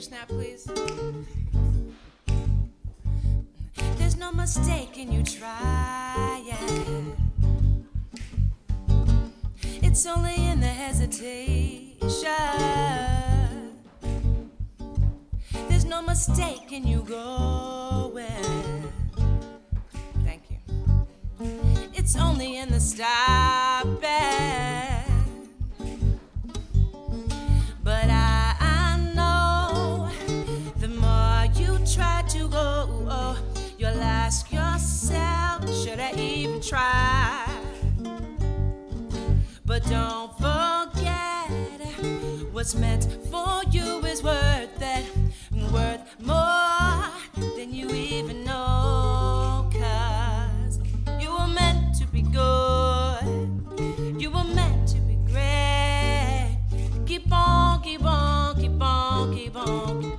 finger snap, please. There's no mistake in you trying. It's only in the hesitation. There's no mistake in you going. Thank you. It's only in the stopping. What's meant for you is worth it, worth more than you even know. Cause you were meant to be good, you were meant to be great. Keep on, keep on, keep on, keep on,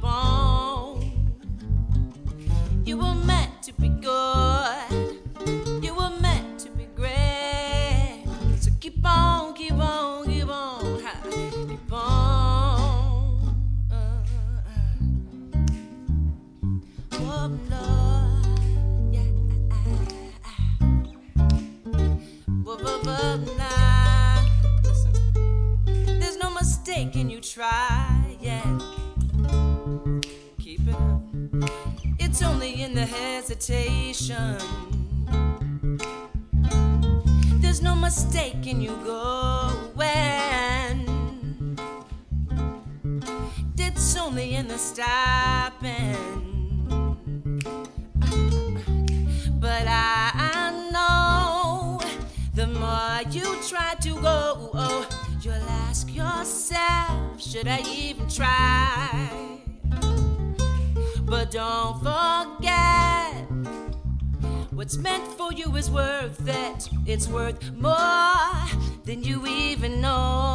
try, yeah. Keep it up. It's only in the hesitation. There's no mistake in you going. It's only in the stopping. You try to go, oh, you'll ask yourself, should I even try? But don't forget, what's meant for you is worth it. It's worth more than you even know.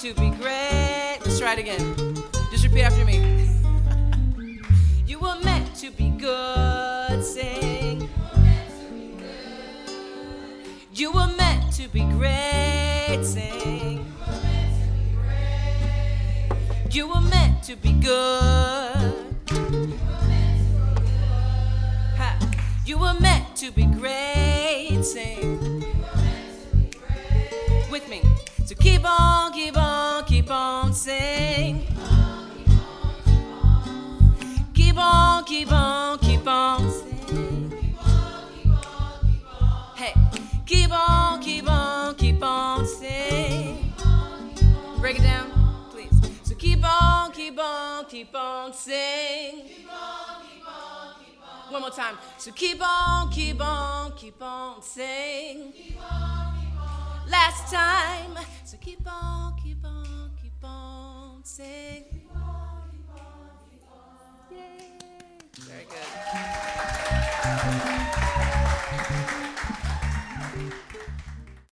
To be great. Let's try it again. Just repeat after me. You were meant to be good. Sing. You were meant to be great. Sing. You were meant to be good. You were meant to be great. Sing. So keep on, keep on, keep on, sing. Keep on, keep on, keep on, sing. Hey, keep on, keep on, keep on, sing. Break it down, please. So keep on, keep on, keep on, sing. One more time. So keep on, keep on, keep on, sing. Last time. So keep on, keep on, keep on, sing.